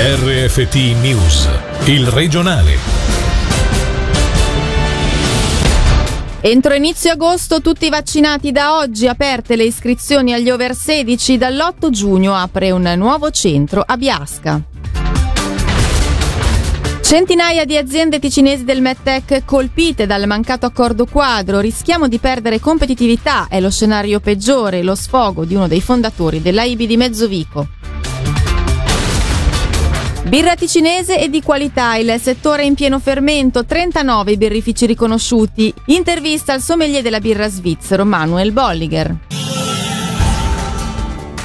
RFT News, il regionale. Entro inizio agosto tutti vaccinati da oggi, aperte le iscrizioni agli over 16, dall'8 giugno apre un nuovo centro a Biasca. Centinaia di aziende ticinesi del MedTech colpite dal mancato accordo quadro, rischiamo di perdere competitività, è lo scenario peggiore, lo sfogo di uno dei fondatori dell'AIB di Mezzovico. Birra ticinese e di qualità, il settore in pieno fermento, 39 i birrifici riconosciuti. Intervista al sommelier della birra svizzero Manuel Bolliger.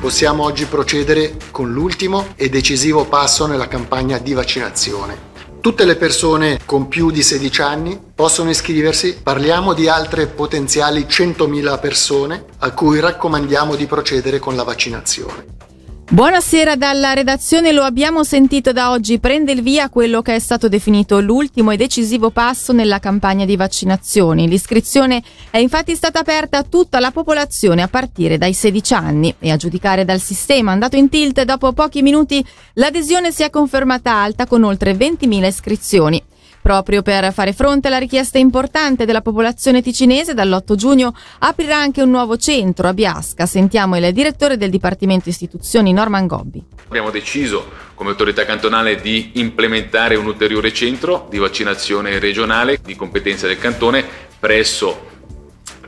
Possiamo oggi procedere con l'ultimo e decisivo passo nella campagna di vaccinazione. Tutte le persone con più di 16 anni possono iscriversi, parliamo di altre potenziali 100.000 persone a cui raccomandiamo di procedere con la vaccinazione. Buonasera dalla redazione, lo abbiamo sentito da oggi, prende il via quello che è stato definito l'ultimo e decisivo passo nella campagna di vaccinazioni. L'iscrizione è infatti stata aperta a tutta la popolazione a partire dai 16 anni e a giudicare dal sistema andato in tilt dopo pochi minuti l'adesione si è confermata alta con oltre 20.000 iscrizioni. Proprio per fare fronte alla richiesta importante della popolazione ticinese, dall'8 giugno aprirà anche un nuovo centro a Biasca. Sentiamo il direttore del Dipartimento Istituzioni Norman Gobbi. Abbiamo deciso come autorità cantonale di implementare un ulteriore centro di vaccinazione regionale di competenza del cantone presso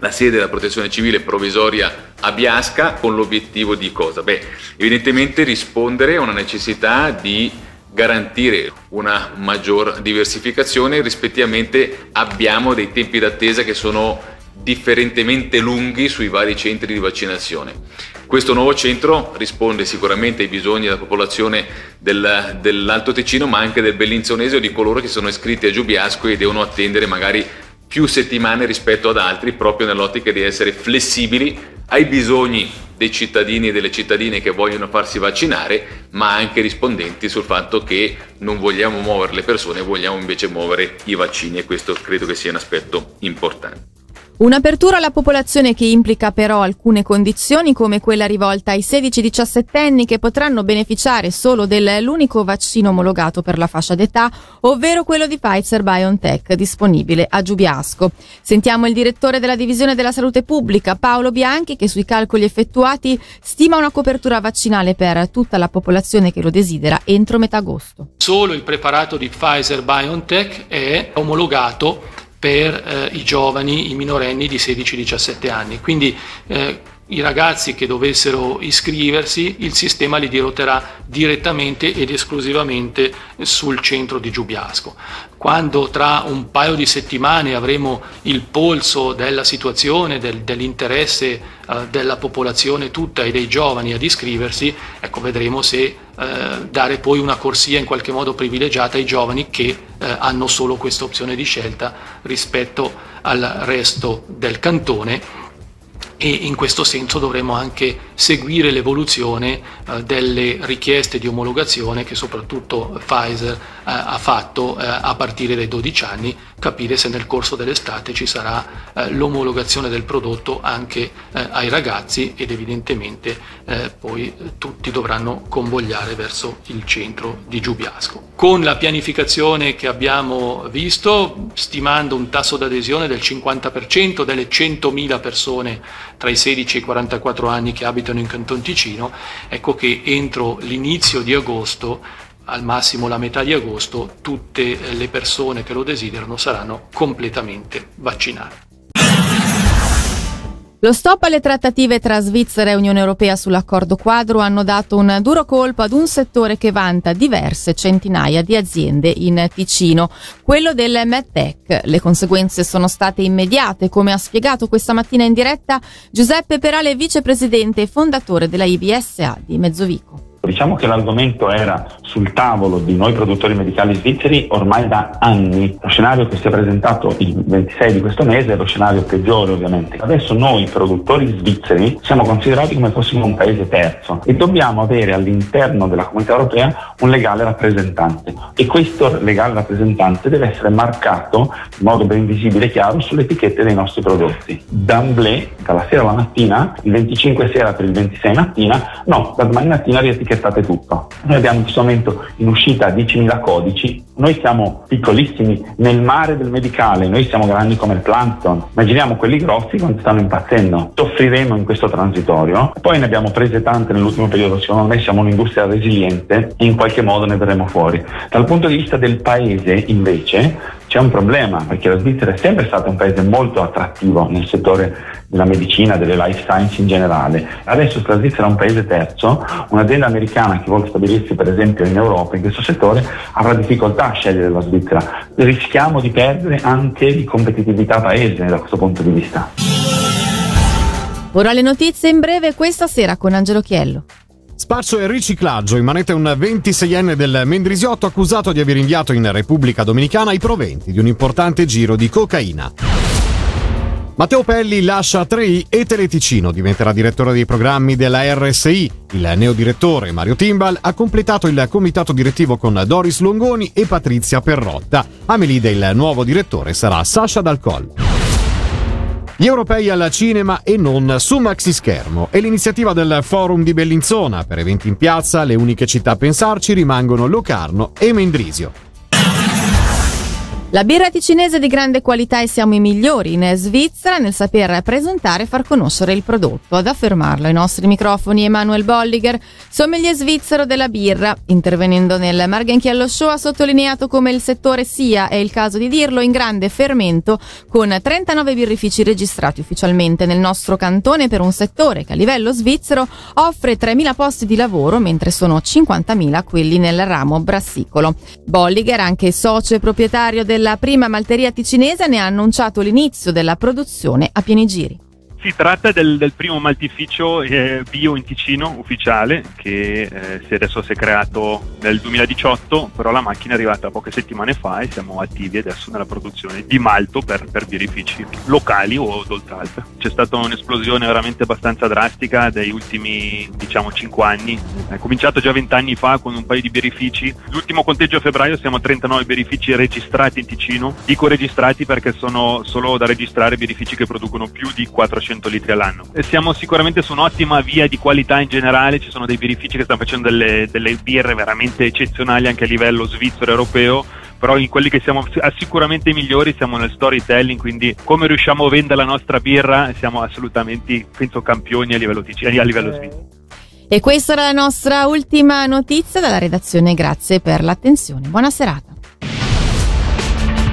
la sede della protezione civile provvisoria a Biasca con l'obiettivo di cosa? Beh, evidentemente rispondere a una necessità di garantire una maggior diversificazione, rispettivamente abbiamo dei tempi d'attesa che sono differentemente lunghi sui vari centri di vaccinazione. Questo nuovo centro risponde sicuramente ai bisogni della popolazione del, dell'Alto Ticino, ma anche del Bellinzonese o di coloro che sono iscritti a Giubiasco e devono attendere magari più settimane rispetto ad altri, proprio nell'ottica di essere flessibili ai bisogni dei cittadini e delle cittadine che vogliono farsi vaccinare, ma anche rispondenti sul fatto che non vogliamo muovere le persone, vogliamo invece muovere i vaccini e questo credo che sia un aspetto importante. Un'apertura alla popolazione che implica però alcune condizioni come quella rivolta ai 16-17 anni che potranno beneficiare solo dell'unico vaccino omologato per la fascia d'età, ovvero quello di Pfizer BioNTech disponibile a Giubiasco. Sentiamo il direttore della Divisione della Salute Pubblica, Paolo Bianchi, che sui calcoli effettuati stima una copertura vaccinale per tutta la popolazione che lo desidera entro metà agosto. Solo il preparato di Pfizer BioNTech è omologato per eh, i giovani, i minorenni di 16-17 anni. Quindi eh, i ragazzi che dovessero iscriversi, il sistema li dirotterà direttamente ed esclusivamente sul centro di Giubiasco. Quando tra un paio di settimane avremo il polso della situazione, del, dell'interesse eh, della popolazione tutta e dei giovani ad iscriversi, ecco, vedremo se eh, dare poi una corsia in qualche modo privilegiata ai giovani che eh, hanno solo questa opzione di scelta rispetto al resto del cantone e in questo senso dovremo anche seguire l'evoluzione eh, delle richieste di omologazione che soprattutto Pfizer eh, ha fatto eh, a partire dai 12 anni, capire se nel corso dell'estate ci sarà l'omologazione del prodotto anche ai ragazzi ed evidentemente poi tutti dovranno convogliare verso il centro di Giubiasco. Con la pianificazione che abbiamo visto, stimando un tasso d'adesione del 50% delle 100.000 persone tra i 16 e i 44 anni che abitano in Canton Ticino, ecco che entro l'inizio di agosto al massimo la metà di agosto tutte le persone che lo desiderano saranno completamente vaccinate. Lo stop alle trattative tra Svizzera e Unione Europea sull'accordo quadro hanno dato un duro colpo ad un settore che vanta diverse centinaia di aziende in Ticino, quello del MedTech. Le conseguenze sono state immediate, come ha spiegato questa mattina in diretta Giuseppe Perale, vicepresidente e fondatore della IBSA di Mezzovico. Diciamo che l'argomento era sul tavolo di noi produttori medicali svizzeri ormai da anni. Lo scenario che si è presentato il 26 di questo mese è lo scenario peggiore ovviamente. Adesso noi produttori svizzeri siamo considerati come fossimo un paese terzo e dobbiamo avere all'interno della comunità europea un legale rappresentante. E questo legale rappresentante deve essere marcato in modo ben visibile e chiaro sulle etichette dei nostri prodotti. D'amblè, dalla sera alla mattina, il 25 sera per il 26 mattina, no, da domani mattina rietichettato etichettate tutto. Noi abbiamo in questo momento in uscita 10.000 codici, noi siamo piccolissimi nel mare del medicale, noi siamo grandi come il plankton, immaginiamo quelli grossi quando stanno impazzendo, soffriremo in questo transitorio, poi ne abbiamo prese tante nell'ultimo periodo, secondo me siamo un'industria resiliente e in qualche modo ne verremo fuori. Dal punto di vista del paese invece c'è un problema perché la Svizzera è sempre stato un paese molto attrattivo nel settore della medicina, delle life science in generale. Adesso la Svizzera è un paese terzo, un'azienda americana che vuole stabilirsi per esempio in Europa in questo settore avrà difficoltà a scegliere la Svizzera. Rischiamo di perdere anche di competitività paese da questo punto di vista. Ora le notizie in breve questa sera con Angelo Chiello. Spaccio e riciclaggio. In manetta un 26enne del Mendrisiotto accusato di aver inviato in Repubblica Dominicana i proventi di un importante giro di cocaina. Matteo Pelli lascia 3i e Teleticino, diventerà direttore dei programmi della RSI. Il neodirettore Mario Timbal ha completato il comitato direttivo con Doris Longoni e Patrizia Perrotta. A Melide il nuovo direttore sarà Sasha Dalcol. Gli europei al cinema e non su maxi schermo. È l'iniziativa del Forum di Bellinzona. Per eventi in piazza, le uniche città a pensarci rimangono Locarno e Mendrisio. La birra ticinese di grande qualità e siamo i migliori in Svizzera nel saper presentare e far conoscere il prodotto. Ad affermarlo ai nostri microfoni Emanuel Bolliger, sommelier svizzero della birra. Intervenendo nel Margenchiello Show ha sottolineato come il settore sia, è il caso di dirlo, in grande fermento con 39 birrifici registrati ufficialmente nel nostro cantone per un settore che a livello svizzero offre 3.000 posti di lavoro mentre sono 50.000 quelli nel ramo brassicolo. Bolliger, anche socio e proprietario del della prima malteria ticinese ne ha annunciato l'inizio della produzione a pieni giri. Si tratta del, del primo maltificio eh, bio in Ticino ufficiale che eh, si adesso si è creato nel 2018, però la macchina è arrivata poche settimane fa e siamo attivi adesso nella produzione di malto per, per birrifici locali o d'Oltralpe. C'è stata un'esplosione veramente abbastanza drastica degli ultimi diciamo 5 anni, è cominciato già 20 anni fa con un paio di birrifici, l'ultimo conteggio a febbraio siamo a 39 birrifici registrati in Ticino, dico registrati perché sono solo da registrare birrifici che producono più di 400 400 litri all'anno. E siamo sicuramente su un'ottima via di qualità in generale, ci sono dei birrifici che stanno facendo delle, delle birre veramente eccezionali anche a livello svizzero europeo però in quelli che siamo sicuramente migliori siamo nel storytelling, quindi come riusciamo a vendere la nostra birra siamo assolutamente, penso, campioni a livello, a livello svizzero. E questa era la nostra ultima notizia dalla redazione, grazie per l'attenzione, buona serata.